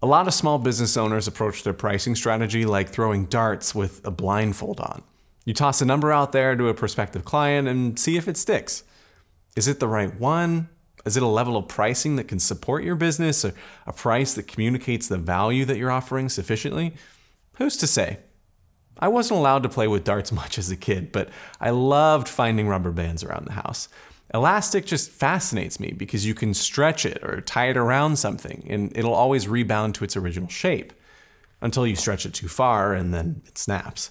A lot of small business owners approach their pricing strategy like throwing darts with a blindfold on. You toss a number out there to a prospective client and see if it sticks. Is it the right one? Is it a level of pricing that can support your business, or a price that communicates the value that you're offering sufficiently? Who's to say? I wasn't allowed to play with darts much as a kid, but I loved finding rubber bands around the house. Elastic just fascinates me because you can stretch it or tie it around something and it'll always rebound to its original shape until you stretch it too far and then it snaps.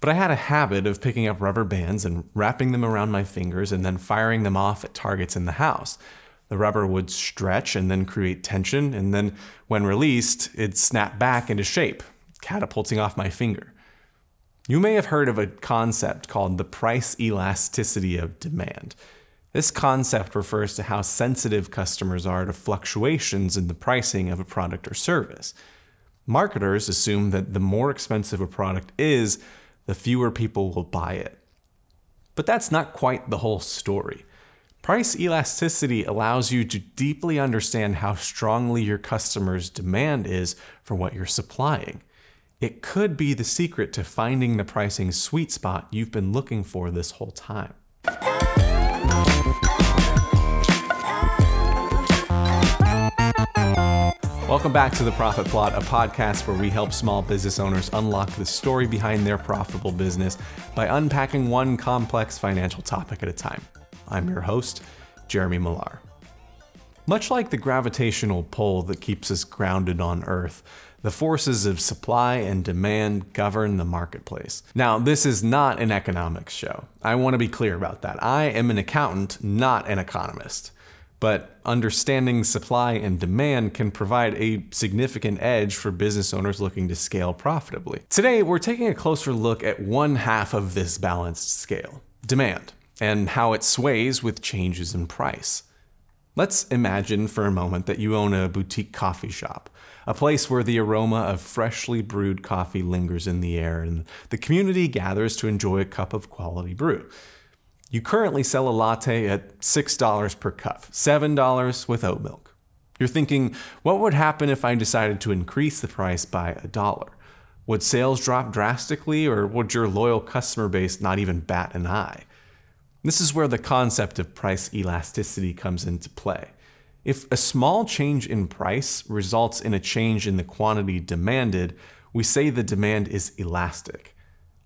But I had a habit of picking up rubber bands and wrapping them around my fingers and then firing them off at targets in the house. The rubber would stretch and then create tension, and then when released, it'd snap back into shape, catapulting off my finger. You may have heard of a concept called the price elasticity of demand. This concept refers to how sensitive customers are to fluctuations in the pricing of a product or service. Marketers assume that the more expensive a product is, the fewer people will buy it. But that's not quite the whole story. Price elasticity allows you to deeply understand how strongly your customers' demand is for what you're supplying. It could be the secret to finding the pricing sweet spot you've been looking for this whole time. Welcome back to The Profit Plot, a podcast where we help small business owners unlock the story behind their profitable business by unpacking one complex financial topic at a time. I'm your host, Jeremy Millar. Much like the gravitational pull that keeps us grounded on Earth, the forces of supply and demand govern the marketplace. Now, this is not an economics show. I want to be clear about that. I am an accountant, not an economist but understanding supply and demand can provide a significant edge for business owners looking to scale profitably. Today, we're taking a closer look at one half of this balanced scale demand and how it sways with changes in price. Let's imagine for a moment that you own a boutique coffee shop, a place where the aroma of freshly brewed coffee lingers in the air and the community gathers to enjoy a cup of quality brew. You currently sell a latte at $6 per cup, $7 with oat milk. You're thinking, what would happen if I decided to increase the price by a dollar? Would sales drop drastically, or would your loyal customer base not even bat an eye? This is where the concept of price elasticity comes into play. If a small change in price results in a change in the quantity demanded, we say the demand is elastic.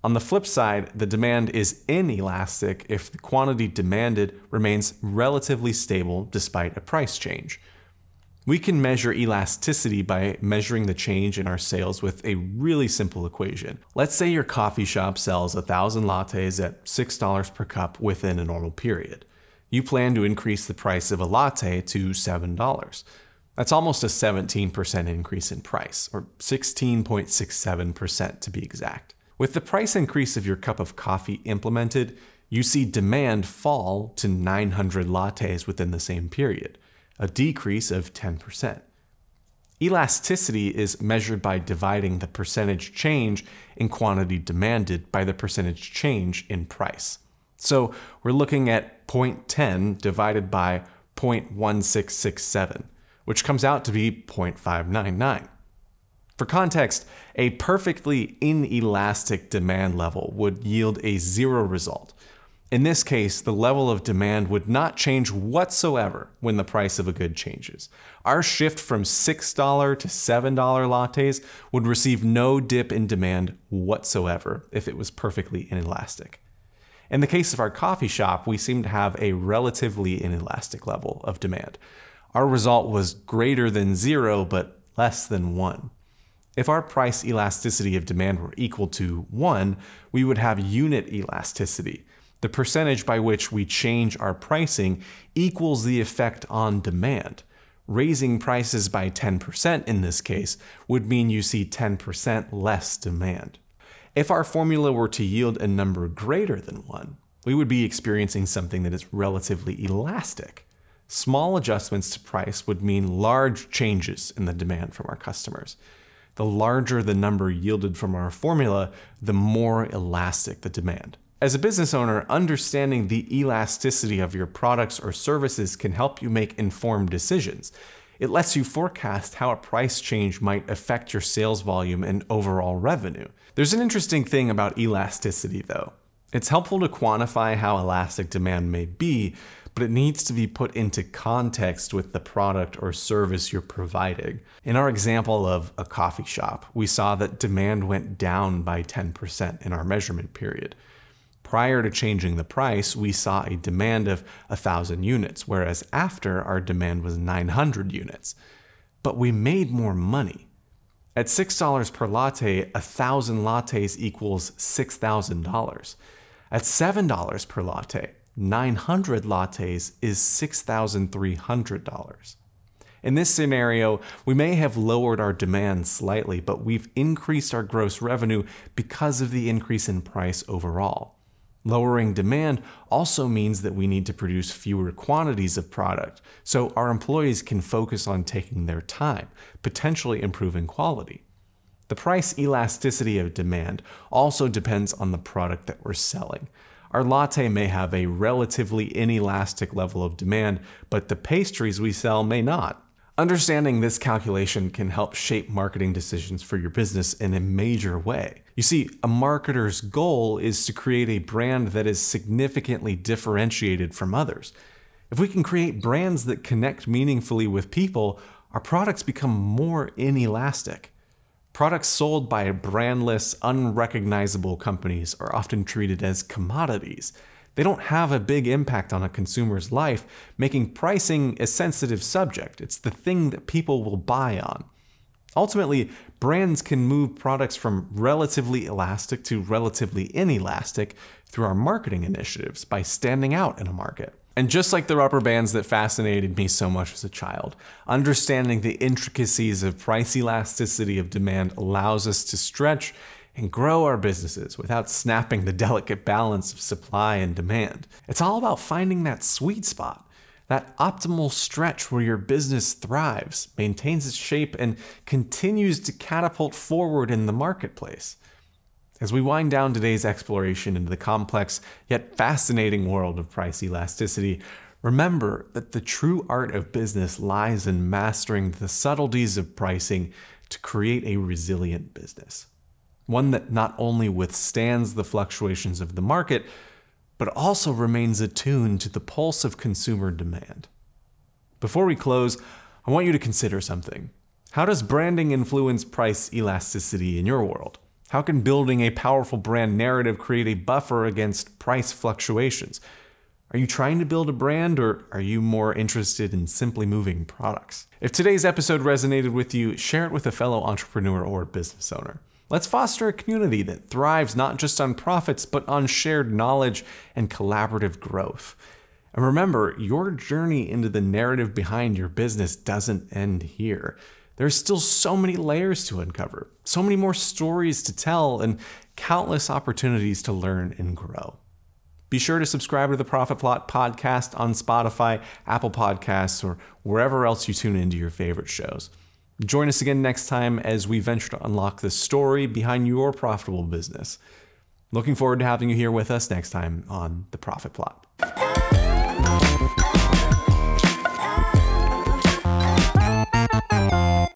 On the flip side, the demand is inelastic if the quantity demanded remains relatively stable despite a price change. We can measure elasticity by measuring the change in our sales with a really simple equation. Let's say your coffee shop sells 1,000 lattes at $6 per cup within a normal period. You plan to increase the price of a latte to $7. That's almost a 17% increase in price, or 16.67% to be exact. With the price increase of your cup of coffee implemented, you see demand fall to 900 lattes within the same period, a decrease of 10%. Elasticity is measured by dividing the percentage change in quantity demanded by the percentage change in price. So we're looking at 0.10 divided by 0.1667, which comes out to be 0.599. For context, a perfectly inelastic demand level would yield a zero result. In this case, the level of demand would not change whatsoever when the price of a good changes. Our shift from $6 to $7 lattes would receive no dip in demand whatsoever if it was perfectly inelastic. In the case of our coffee shop, we seem to have a relatively inelastic level of demand. Our result was greater than zero, but less than one. If our price elasticity of demand were equal to 1, we would have unit elasticity. The percentage by which we change our pricing equals the effect on demand. Raising prices by 10% in this case would mean you see 10% less demand. If our formula were to yield a number greater than 1, we would be experiencing something that is relatively elastic. Small adjustments to price would mean large changes in the demand from our customers the larger the number yielded from our formula, the more elastic the demand. As a business owner, understanding the elasticity of your products or services can help you make informed decisions. It lets you forecast how a price change might affect your sales volume and overall revenue. There's an interesting thing about elasticity, though. It's helpful to quantify how elastic demand may be, but it needs to be put into context with the product or service you're providing. In our example of a coffee shop, we saw that demand went down by 10% in our measurement period. Prior to changing the price, we saw a demand of 1,000 units, whereas after, our demand was 900 units. But we made more money. At $6 per latte, 1,000 lattes equals $6,000. At $7 per latte, 900 lattes is $6,300. In this scenario, we may have lowered our demand slightly, but we've increased our gross revenue because of the increase in price overall. Lowering demand also means that we need to produce fewer quantities of product, so our employees can focus on taking their time, potentially improving quality. The price elasticity of demand also depends on the product that we're selling. Our latte may have a relatively inelastic level of demand, but the pastries we sell may not. Understanding this calculation can help shape marketing decisions for your business in a major way. You see, a marketer's goal is to create a brand that is significantly differentiated from others. If we can create brands that connect meaningfully with people, our products become more inelastic. Products sold by brandless, unrecognizable companies are often treated as commodities. They don't have a big impact on a consumer's life, making pricing a sensitive subject. It's the thing that people will buy on. Ultimately, brands can move products from relatively elastic to relatively inelastic through our marketing initiatives by standing out in a market. And just like the rubber bands that fascinated me so much as a child, understanding the intricacies of price elasticity of demand allows us to stretch and grow our businesses without snapping the delicate balance of supply and demand. It's all about finding that sweet spot, that optimal stretch where your business thrives, maintains its shape, and continues to catapult forward in the marketplace. As we wind down today's exploration into the complex yet fascinating world of price elasticity, remember that the true art of business lies in mastering the subtleties of pricing to create a resilient business. One that not only withstands the fluctuations of the market, but also remains attuned to the pulse of consumer demand. Before we close, I want you to consider something. How does branding influence price elasticity in your world? How can building a powerful brand narrative create a buffer against price fluctuations? Are you trying to build a brand or are you more interested in simply moving products? If today's episode resonated with you, share it with a fellow entrepreneur or business owner. Let's foster a community that thrives not just on profits, but on shared knowledge and collaborative growth. And remember, your journey into the narrative behind your business doesn't end here. There's still so many layers to uncover, so many more stories to tell, and countless opportunities to learn and grow. Be sure to subscribe to the Profit Plot podcast on Spotify, Apple Podcasts, or wherever else you tune into your favorite shows. Join us again next time as we venture to unlock the story behind your profitable business. Looking forward to having you here with us next time on The Profit Plot.